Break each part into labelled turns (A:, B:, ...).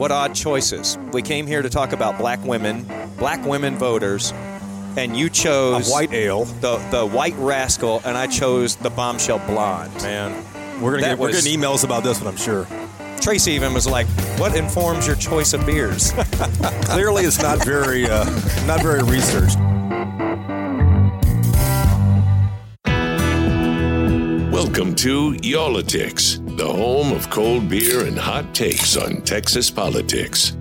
A: What odd choices. We came here to talk about black women, black women voters, and you chose
B: A white ale.
A: the the white rascal, and I chose the bombshell blonde.
B: Man, we're gonna
A: That
B: get, we're
A: was-
B: getting emails about this one, I'm sure.
A: Tracy even was like, "What informs your choice of beers?"
B: Clearly, it's not very uh, not very researched.
C: Welcome to Y'all-itics, the home of cold beer and hot takes on Texas politics.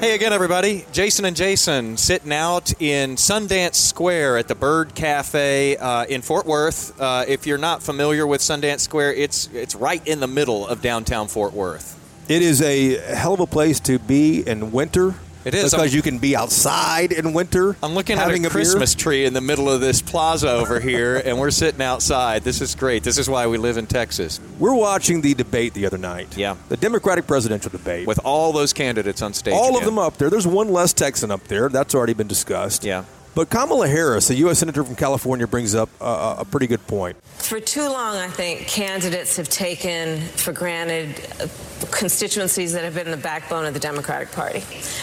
A: Hey again, everybody. Jason and Jason sitting out in Sundance Square at the Bird Cafe uh, in Fort Worth. Uh, if you're not familiar with Sundance Square, it's it's right in the middle of downtown Fort Worth.
B: It is a hell of a place to be in winter.
A: It is.
B: because
A: I'm-
B: you can be outside in winter.
A: I'm looking
B: having
A: at a
B: beer.
A: Christmas tree in the middle of this plaza over here, and we're sitting outside. This is great. This is why we live in Texas
B: We're watching the debate the other night.
A: Yeah.
B: the Democratic presidential debate.
A: with all those candidates on stage.
B: all of them up there. There's one less Texan up there. That's already been discussed.
A: Yeah.
B: But Kamala Harris, a U.S. senator from California, brings up uh, a pretty good point.
D: For too long, I think candidates have taken for granted uh, constituencies that have been the backbone of the Democratic Party.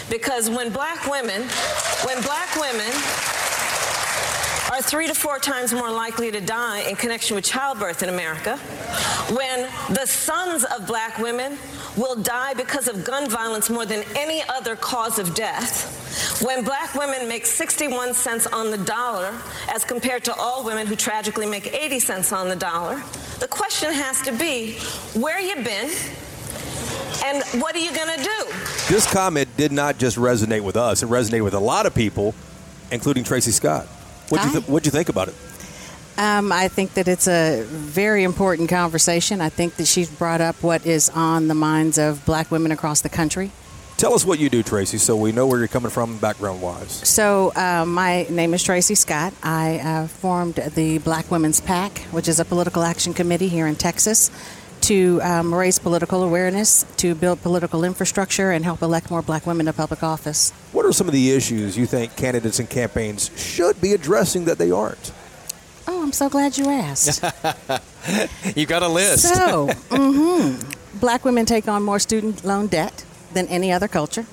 D: Because when black women, when black women are three to four times more likely to die in connection with childbirth in America, when the sons of black women will die because of gun violence more than any other cause of death, when black women make 61 cents on the dollar as compared to all women who tragically make 80 cents on the dollar, the question has to be where you been and what are you going to do?
B: This comment did not just resonate with us; it resonated with a lot of people, including Tracy Scott. What'd you, th- what'd you think about it?
E: Um, I think that it's a very important conversation. I think that she's brought up what is on the minds of black women across the country.
B: Tell us what you do, Tracy, so we know where you're coming from background wise.
E: So, uh, my name is Tracy Scott. I uh, formed the Black Women's PAC, which is a political action committee here in Texas, to um, raise political awareness, to build political infrastructure, and help elect more black women to public office.
B: What are some of the issues you think candidates and campaigns should be addressing that they aren't?
E: Oh, I'm so glad you asked.
A: You got a list.
E: So, hmm black women take on more student loan debt than any other culture.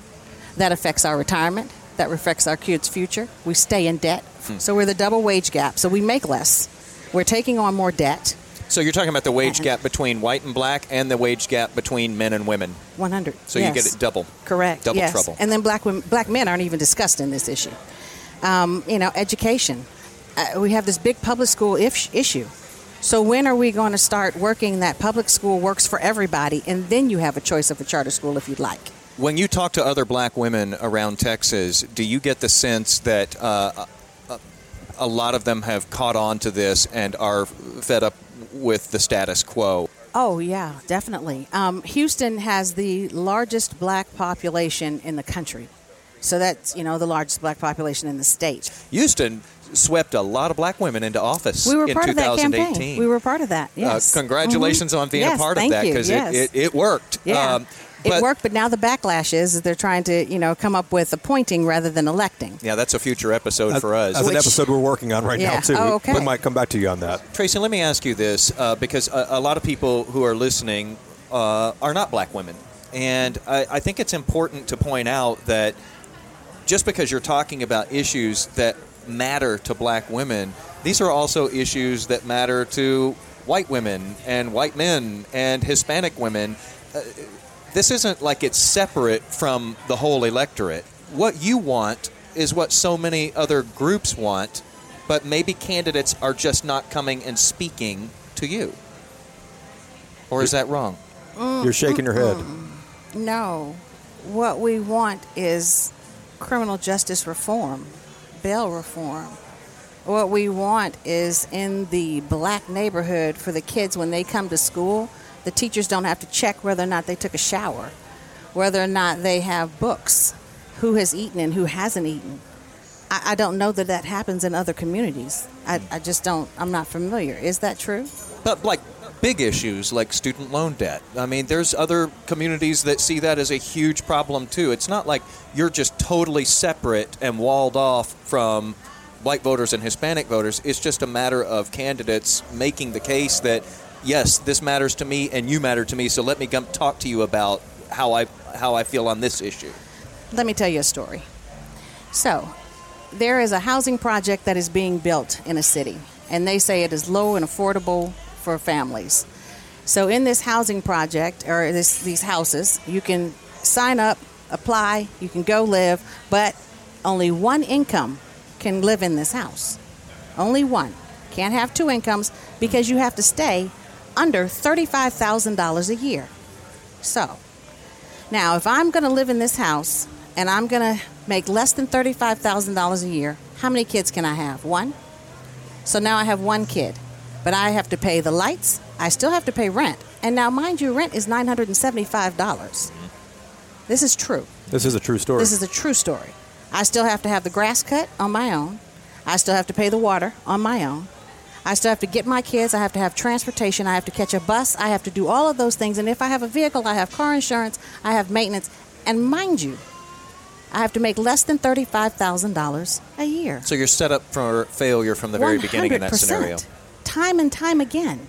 E: That affects our retirement. That affects our kids' future. We stay in debt. So we're the double wage gap. So we make less. We're taking on more debt.
A: So you're talking about the
E: Uh-huh.
A: wage gap between white and black, and the wage gap between men and women.
E: 100.
A: So you get it double.
E: Correct.
A: Double
E: yes.
A: trouble.
E: And then black women, black men aren't even discussed in this issue. Um, you know, education. Uh, we have this big public school if- issue. So when are we going to start working that public school works for everybody, and then you have a choice of a charter school if you'd like?
A: When you talk to other black women around Texas, do you get the sense that uh, a, a lot of them have caught on to this and are fed up with the status quo?
E: Oh yeah, definitely. Um, Houston has the largest black population in the country, so that's you know the largest black population in the state.
A: Houston swept a lot of black women into office
E: We were
A: in
E: part of that
A: 2018.
E: campaign. We were part of that. Yes.
A: Uh, congratulations
E: Mhm.
A: on being
E: Yes,
A: a part of that because
E: yes.
A: it, it, it worked.
E: Yeah.
A: Um,
E: it
A: but-
E: worked, but now the backlash is that they're trying to, you know, come up with appointing rather than electing.
A: Yeah, that's a future episode for us.
B: That's an episode we're working on right now, too.
E: Oh,
B: We- we might come back to you on that.
A: Tracy, let me ask you this uh, because a, a lot of people who are listening uh, are not black women. And I, I think it's important to point out that just because you're talking about issues that matter to black women, these are also issues that matter to white women and white men and Hispanic women. Uh, this isn't like it's separate from the whole electorate. What you want is what so many other groups want, but maybe candidates are just not coming and speaking to you. Or is that wrong?
B: Mm, You're shaking your head.
E: No, what we want is criminal justice reform, bail reform. What we want is in the black neighborhood for the kids when they come to school, the teachers don't have to check whether or not they took a shower. whether or not they have books, who has eaten and who hasn't eaten. I, I don't know that that happens in other communities. I, I just don't, I'm not familiar. Is that true?
A: But like big issues like student loan debt. I mean, there's other communities that see that as a huge problem too. It's not like you're just totally separate and walled off from white voters and Hispanic voters. It's just a matter of candidates making the case that yes, this matters to me and you matter to me. So let me come talk to you about how I how I feel on this issue.
E: Let me tell you a story. So, there is a housing project that is being built in a city, and they say it is low and affordable for families. So, in this housing project or this, these houses, you can sign up, apply, you can go live, but only one income can live in this house. Only one. Can't have two incomes because you have to stay under $35,000 a year. So, now if I'm going to live in this house and I'm going to make less than $35,000 a year, how many kids can I have? One? So now I have one kid, but I have to pay the lights, I still have to pay rent. And now, mind you, rent is $975. This is true.
B: This is a true story.
E: This is a true story. I still have to have the grass cut on my own. I still have to pay the water on my own. I still have to get my kids. I have to have transportation. I have to catch a bus. I have to do all of those things. And if I have a vehicle, I have car insurance. I have maintenance. And mind you, I have to make less than $35,000 a year.
A: So you're set up for failure from the very beginning in that
E: 100%.
A: scenario.
E: Time and time again.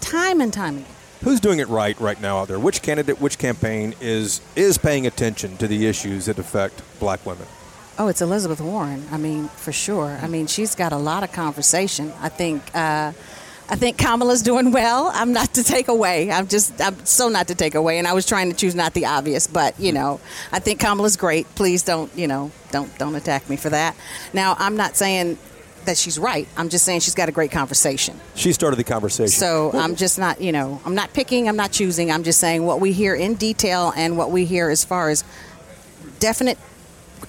E: Time and time again.
B: Who's doing it right right now out there? Which candidate, which campaign is is paying attention to the issues that affect black women?
E: Oh, it's Elizabeth Warren. I mean, for sure. I mean, she's got a lot of conversation. I think. Uh, I think Kamala's doing well. I'm not to take away. I'm just. I'm so not to take away. And I was trying to choose not the obvious, but you know, I think Kamala's great. Please don't. You know, don't don't attack me for that. Now, I'm not saying that she's right. I'm just saying she's got a great conversation.
B: She started the conversation.
E: So I'm just not. You know, I'm not picking. I'm not choosing. I'm just saying what we hear in detail and what we hear as far as definite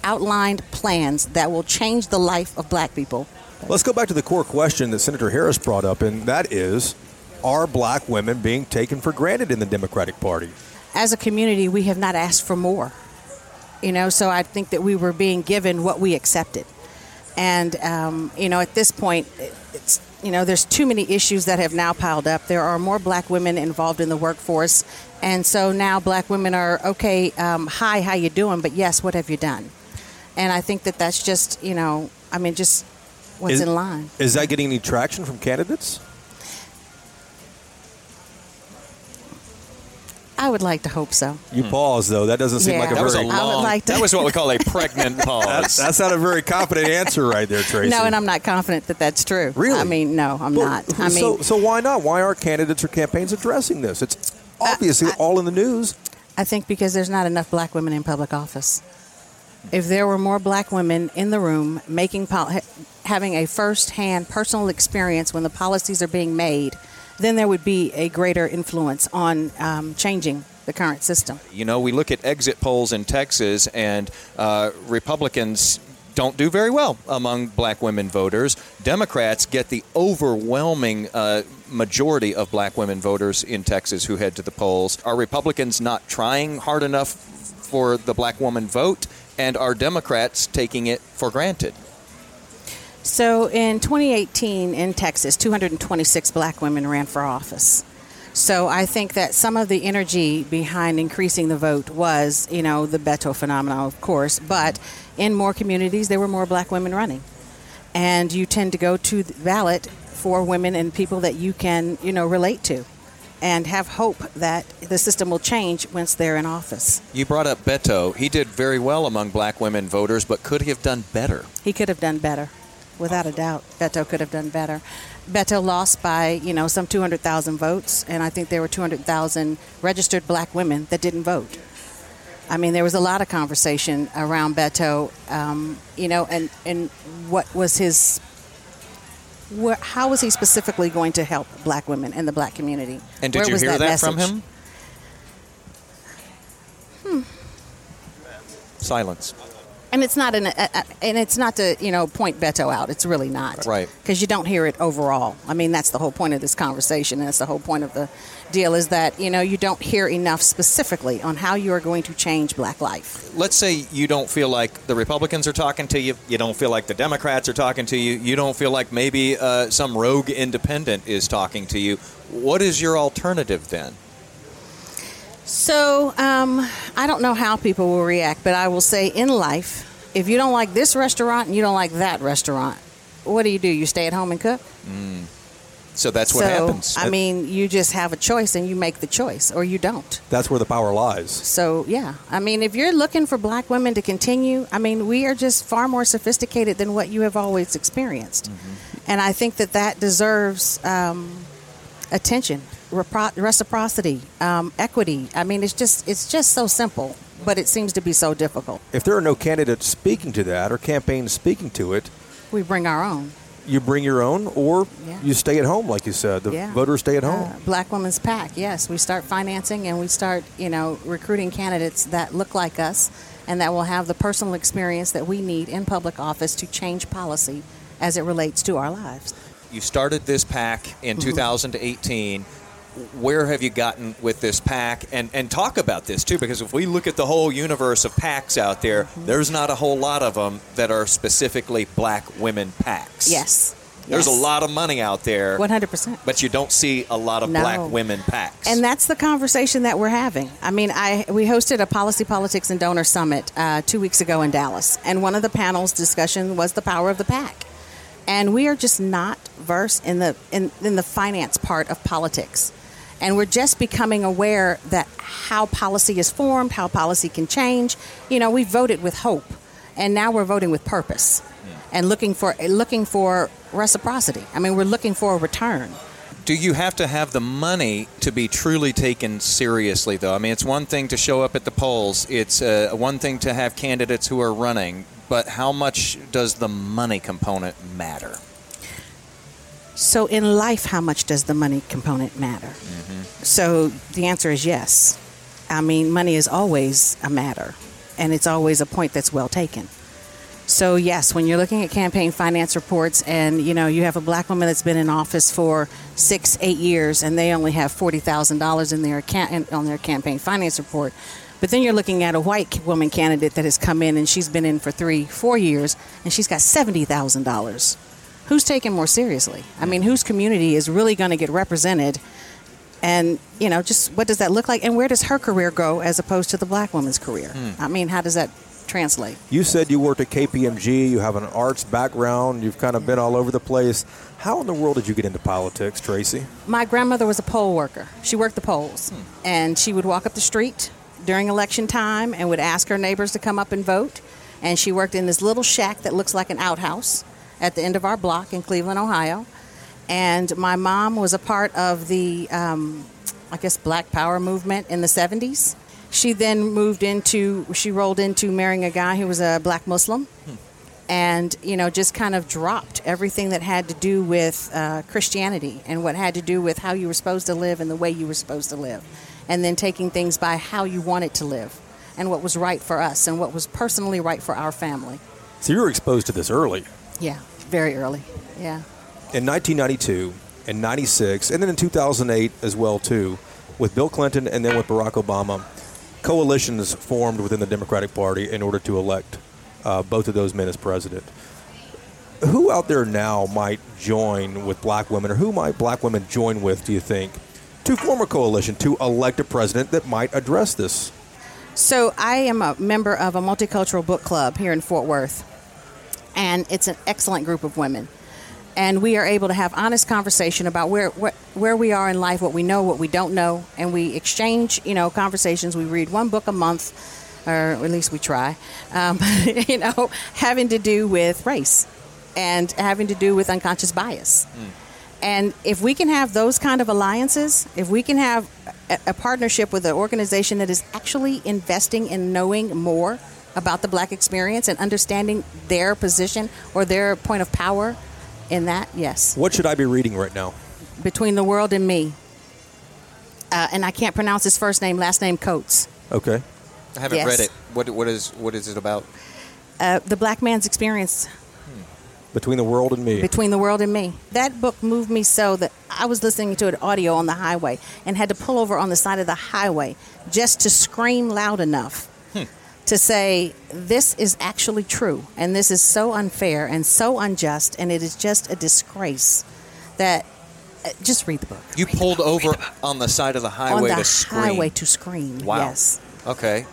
E: outlined plans that will change the life of black people.
B: Let's go back to the core question that Senator Harris brought up, and that is Are black women being taken for granted in the Democratic Party?
E: As a community, we have not asked for more. You know, so I think that we were being given what we accepted. And, um, you know, at this point, it's, you know, there's too many issues that have now piled up. There are more black women involved in the workforce. And so now black women are, okay, um, hi, how you doing? But yes, what have you done? And I think that that's just, you know, I mean, just what's
B: Is-
E: in line.
B: Is that getting any traction from candidates?
E: I would like to hope so.
B: You hmm. pause, though. That doesn't seem
E: Yeah.
B: like a
A: That was a
B: very.
E: I would
A: long.
E: like to-
A: That was what we call a pregnant pause.
B: That's not a very confident answer right there, Tracy.
E: No, and I'm not confident that that's true.
B: Really?
E: I mean, no, I'm
B: Well,
E: not. I mean,
B: so, so why not? Why aren't candidates or campaigns addressing this? It's uh, obviously all in the news.
E: I think because there's not enough black women in public office. If there were more black women in the room making pol- having a first-hand personal experience when the policies are being made, then there would be a greater influence on um, changing the current system.
A: You know, we look at exit polls in Texas, and uh, Republicans don't do very well among black women voters. Democrats get the overwhelming uh, majority of black women voters in Texas who head to the polls. Are Republicans not trying hard enough for the black woman vote? And are Democrats taking it for granted?
E: So in 2018 in Texas, 226 black women ran for office. So I think that some of the energy behind increasing the vote was, you know, the Beto phenomenon, of course, but in more communities there were more black women running. And you tend to go to the ballot for women and people that you can, you know, relate to and have hope that the system will change once they're in office.
A: You brought up Beto. He did very well among black women voters, but could he have done better?
E: He could have done better, without a doubt. Beto could have done better. Beto lost by, you know, some 200,000 votes, and I think there were 200,000 registered black women that didn't vote. I mean, there was a lot of conversation around Beto, um, you know, and, and what was his, where, how was he specifically going to help black women and the black community?
A: And did
E: Where
A: you
E: was
A: hear that, from him? Hmm. Silence.
E: And it's not an, a, a, and it's not to you know point Beto out. It's really not,
A: Right.
E: Because you don't hear it overall. I mean, that's the whole point of this conversation. And that's the whole point of the deal is that you know you don't hear enough specifically on how you are going to change Black life.
A: let's say you don't feel like the Republicans are talking to you, you don't feel like the Democrats are talking to you, you don't feel like maybe uh, some rogue independent is talking to you. What is your alternative then?
E: So um, I don't know how people will react, but I will say in life, if you don't like this restaurant and you don't like that restaurant, what do you do? You stay at home and cook.
A: So that's what
E: so
A: happens.
E: I mean, you just have a choice and you make the choice, or you don't.
B: That's where the power lies.
E: So yeah, I mean, if you're looking for black women to continue, I mean, we are just far more sophisticated than what you have always experienced, and I think that that deserves um, attention, repro- reciprocity, um, equity. I mean, it's just it's just so simple, but it seems to be so difficult.
B: If there are no candidates speaking to that or campaigns speaking to it,
E: We bring our own.
B: you bring your own or
E: Yeah.
B: you stay at home, like you said. The
E: Yeah.
B: voters stay at home.
E: Uh, Black Women's PAC. yes. We start financing and we start, you know, recruiting candidates that look like us and that will have the personal experience that we need in public office to change policy as it relates to our lives.
A: you started this PAC in
E: Mm-hmm.
A: 2018. Where have you gotten with this PAC? And and talk about this too, because if we look at the whole universe of PACs out there,
E: Mm-hmm.
A: there's not a whole lot of them that are specifically black women PACs.
E: Yes.
A: There's
E: Yes.
A: a lot of money out there,
E: 100%.
A: but you don't see a lot of
E: No.
A: black women PACs.
E: And that's the conversation that we're having. I mean, I we hosted a policy, politics, and donor summit uh, two weeks ago in Dallas, and one of the panels discussion was the power of the PAC. and we are just not versed in the in, in the finance part of politics, and we're just becoming aware that how policy is formed, how policy can change. You know, we voted with hope, and now we're voting with purpose, and looking for looking for reciprocity. I mean, we're looking for a return.
A: do you have to have the money to be truly taken seriously, though? I mean, it's one thing to show up at the polls, it's uh, one thing to have candidates who are running, but how much does the money component matter?
E: So, in life, how much does the money component matter? Mm-hmm. So, the answer is yes. I mean, money is always a matter, and it's always a point that's well taken. So, yes, when you're looking at campaign finance reports and, you know, you have a black woman that's been in office for six, eight years, and they only have $40,000 in their account, on their campaign finance report, but then you're looking at a white woman candidate that has come in and she's been in for three, four years, and she's got $70,000 who's taken more seriously? I mean, whose community is really going to get represented? And, you know, just what does that look like? And where does her career go as opposed to the black woman's career? Hmm. I mean, how does that translate?
B: You said you worked at KPMG, you have an arts background, you've kind of been all over the place. How in the world did you get into politics, Tracy?
E: My grandmother was a poll worker. She worked the polls. Hmm. And she would walk up the street during election time and would ask her neighbors to come up and vote. And she worked in this little shack that looks like an outhouse at the end of our block in Cleveland, Ohio. And my mom was a part of the, um, I guess, Black Power movement in the 70s. She then moved into, she rolled into marrying a guy who was a black Muslim and you know just kind of dropped everything that had to do with uh, Christianity and what had to do with how you were supposed to live and the way you were supposed to live, and then taking things by how you wanted to live and what was right for us and what was personally right for our family.
B: So you were exposed to this early.
E: Yeah, very early. Yeah.
B: In 1992 and 96, and then in 2008 as well too, with Bill Clinton and then with Barack Obama, coalitions formed within the Democratic Party in order to elect uh, both of those men as president. Who out there now might join with black women, or who might black women join with, do you think, to form a coalition to elect a president that might address this?
E: So I am a member of a multicultural book club here in Fort Worth, and it's an excellent group of women. And we are able to have honest conversation about where, where where we are in life, what we know, what we don't know, and we exchange, you know, conversations. We read one book a month, or at least we try. Um, you know, having to do with race and having to do with unconscious bias. And if we can have those kind of alliances, if we can have a, a partnership with an organization that is actually investing in knowing more about the black experience and understanding their position or their point of power in that, yes.
B: What should I be reading right now?
E: Between the World and Me. Uh, and I can't pronounce his first name, last name Coates.
B: Okay.
A: I haven't
E: Yes.
A: read it. What what is what is it about?
E: uh, the black man's experience
B: Between the world and me.
E: between the world and me. That book moved me so that I was listening to an audio on the highway and had to pull over on the side of the highway just to scream loud enough to say, This is actually true, and this is so unfair and so unjust, and it is just a disgrace that. uh, Just read the book.
A: You pulled over on the side of the
E: on
A: highway
E: the
A: to scream.
E: highway to scream.
A: Wow.
E: Yes.
A: Okay.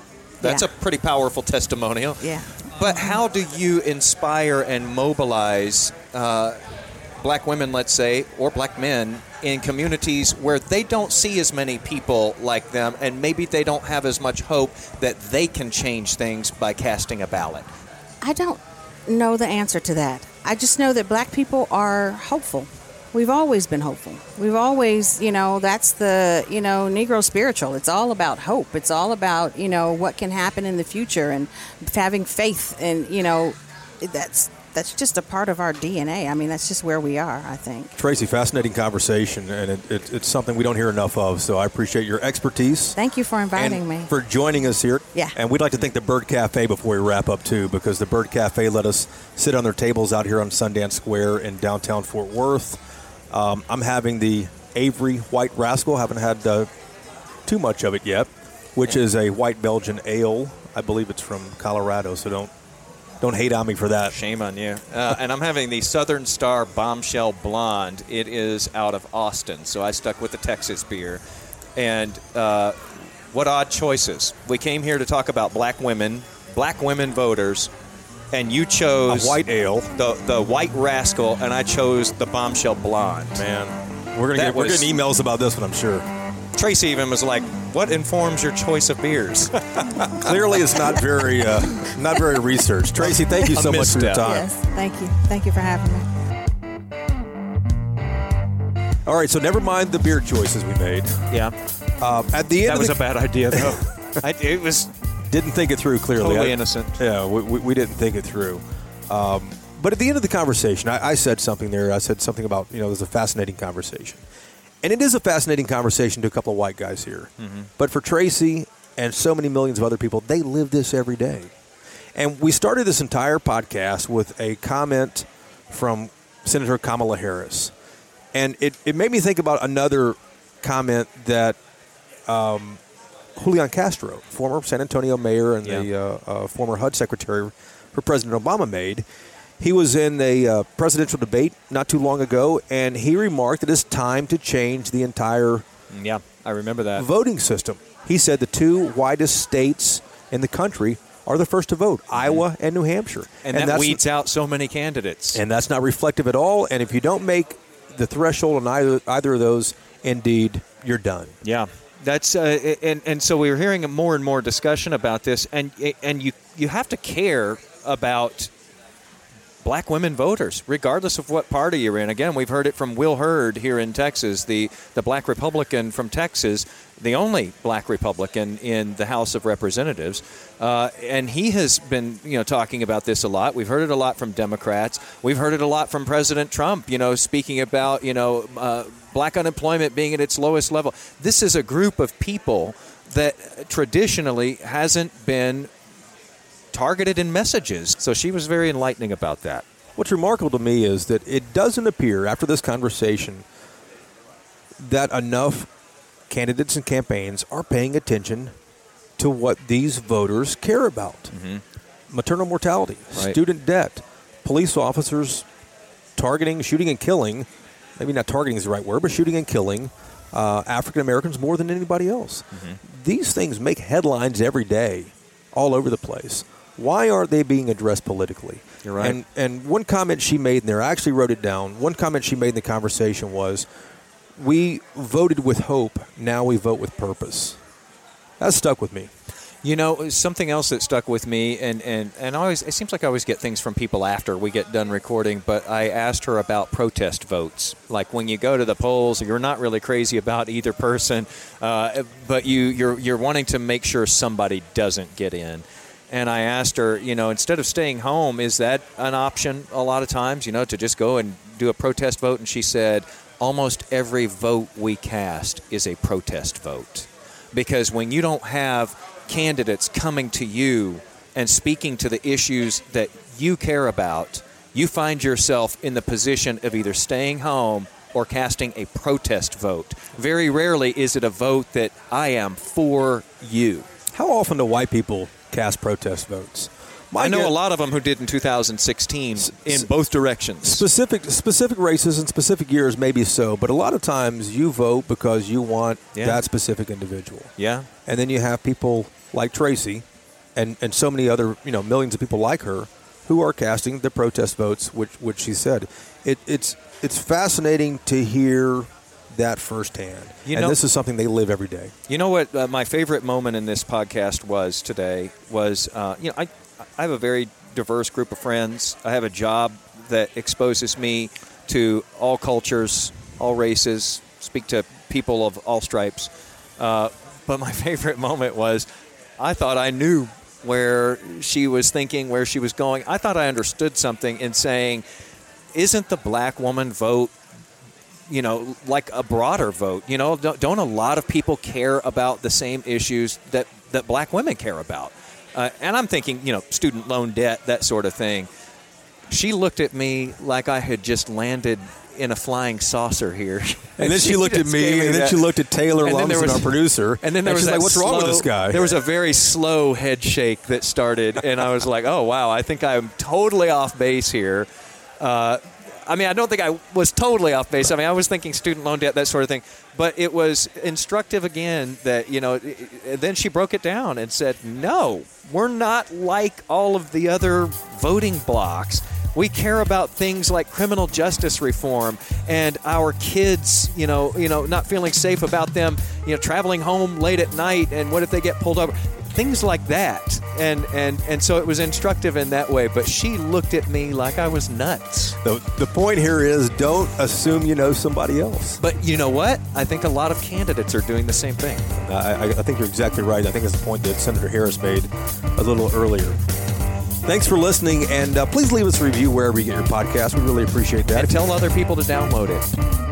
A: That's
E: Yeah.
A: a pretty powerful testimonial.
E: Yeah.
A: But how do you inspire and mobilize uh, black women, let's say, or black men in communities where they don't see as many people like them and maybe they don't have as much hope that they can change things by casting a ballot?
E: I don't know the answer to that. I just know that black people are hopeful. We've always been hopeful. We've always, you know, that's the, you know, Negro spiritual. It's all about hope. It's all about, you know, what can happen in the future and having faith and, you know, that's that's just a part of our DNA. I mean, that's just where we are, I think.
B: Tracy, fascinating conversation, and it, it, it's something we don't hear enough of. So I appreciate your expertise.
E: Thank you for inviting
B: and
E: me.
B: for joining us here.
E: Yeah.
B: And we'd like to thank the Bird Cafe before we wrap up too, because the Bird Cafe let us sit on their tables out here on Sundance Square in downtown Fort Worth. Um, I'm having the Avery White Rascal. Haven't had uh, too much of it yet, which is a white Belgian ale. I believe it's from Colorado, so don't don't hate on me for that.
A: Shame on you. Uh, and I'm having the Southern Star Bombshell Blonde. It is out of Austin, so I stuck with the Texas beer. And uh, what odd choices. We came here to talk about black women, black women voters, and you chose
B: A white ale.
A: the the White Rascal, and I chose the Bombshell Blonde.
B: Man, we're gonna
A: That
B: get, we're getting emails about this one, I'm sure.
A: Tracy even was like, "What informs your choice of beers?"
B: Clearly, it's not very uh, not very researched. Tracy, thank you so much for your
A: misstep.
B: time.
E: Yes. Thank you. Thank you for having me.
B: All right, so never mind the beer choices we made.
A: yeah,
B: Uh, at the end,
A: that
B: of
A: was
B: the,
A: a bad idea, though. I, it was
B: didn't think it through clearly.
A: totally
B: I-
A: innocent.
B: Yeah, we, we, we didn't think it through. Um, but at the end of the conversation, I, I said something there. I said something about you know there's a fascinating conversation, and it is a fascinating conversation to a couple of white guys here. But for Tracy and so many millions of other people, they live this every day. And we started this entire podcast with a comment from Senator Kamala Harris. And it, it made me think about another comment that um, Julian Castro, former San Antonio mayor and the uh, uh, former HUD secretary for President Obama, made. He was in a uh, presidential debate not too long ago, and he remarked that it's time to change the entire
A: Yeah, I remember that.
B: voting system. He said the two widest states in the country are the first to vote, Iowa and New Hampshire.
A: and, that weeds out so many candidates.
B: and that's not reflective at all. And if you don't make the threshold on either either of those, indeed, you're done.
A: yeah, that's uh, and and so we were hearing more and more discussion about this, and and you you have to care about black women voters, regardless of what party you're in. Again, we've heard it from Will Hurd here in Texas, the the black Republican from Texas, the only black Republican in the House of Representatives, uh, and he has been you know talking about this a lot. We've heard it a lot from Democrats. We've heard it a lot from President Trump. You know, speaking about you know uh, black unemployment being at its lowest level. This is a group of people that traditionally hasn't been targeted in messages. So she was very enlightening about that.
B: What's remarkable to me is that it doesn't appear after this conversation that enough candidates and campaigns are paying attention to what these voters care about. Maternal mortality,
A: Mm-hmm. Right.
B: student debt, police officers targeting, shooting, and killing. Maybe not targeting is the right word, but shooting and killing uh, African Americans more than anybody else.
A: Mm-hmm.
B: These things make headlines every day, all over the place. Why aren't they being addressed politically?
A: You're right.
B: And and one comment she made in there, I actually wrote it down. One comment she made in the conversation was, "We voted with hope. Now we vote with purpose." That stuck with me.
A: You know, something else that stuck with me, and, and, and I always it seems like I always get things from people after we get done recording, but I asked her about protest votes. Like when you go to the polls, you're not really crazy about either person, uh, but you, you're, you're wanting to make sure somebody doesn't get in. And I asked her, you know, instead of staying home, is that an option a lot of times, you know, to just go and do a protest vote? And she said, almost every vote we cast is a protest vote. Because when you don't have candidates coming to you and speaking to the issues that you care about, you find yourself in the position of either staying home or casting a protest vote. Very rarely is it a vote that I am for you.
B: How often do white people cast protest votes? My
A: I know
B: guess-
A: a lot of them who did in 2016 in both directions.
B: specific specific races and specific years maybe so but a lot of times you vote because you want
A: Yeah.
B: that specific individual
A: Yeah.
B: and then you have people like tracy and, and so many other you know millions of people like her who are casting the protest votes which which she said it, it's it's fascinating to hear that firsthand
A: You
B: and this is something they live every day
A: You know what uh, my favorite moment in this podcast was today was uh, you know I I have a very diverse group of friends. I have a job that exposes me to all cultures, all races, speak to people of all stripes. Uh, but my favorite moment was I thought I knew where she was thinking, where she was going. I thought I understood something in saying, isn't the black woman vote you know, like a broader vote. You know, don't, don't a lot of people care about the same issues that, that black women care about? Uh, and I'm thinking, you know, student loan debt, that sort of thing. She looked at me like I had just landed in a flying saucer here.
B: and then she, looked at me and then she looked at taylor
A: And
B: lumsden
A: was-
B: our producer
A: and then there was
B: she's like what's wrong with this guy
A: There was a very slow head shake that started, and I was like, "Oh wow, I think I'm totally off base here." Uh, I mean, I don't think I was totally off base. I mean, I was thinking student loan debt, that sort of thing. But it was instructive again that you know. Then she broke it down and said, "No, we're not like all of the other voting blocks." We care about things like criminal justice reform and our kids, you know, you know, not feeling safe about them, you know, traveling home late at night and what if they get pulled over? Things like that. And and and so it was instructive in that way, but she looked at me like I was nuts.
B: the, the point here is don't assume you know somebody else
A: But you know what? I think a lot of candidates are doing the same thing.
B: I, I, I think you're exactly right. I think it's the point that Senator Harris made a little earlier. Thanks for listening, and uh, please leave us a review wherever you get your podcast. We really appreciate that.
A: And tell other people to download it.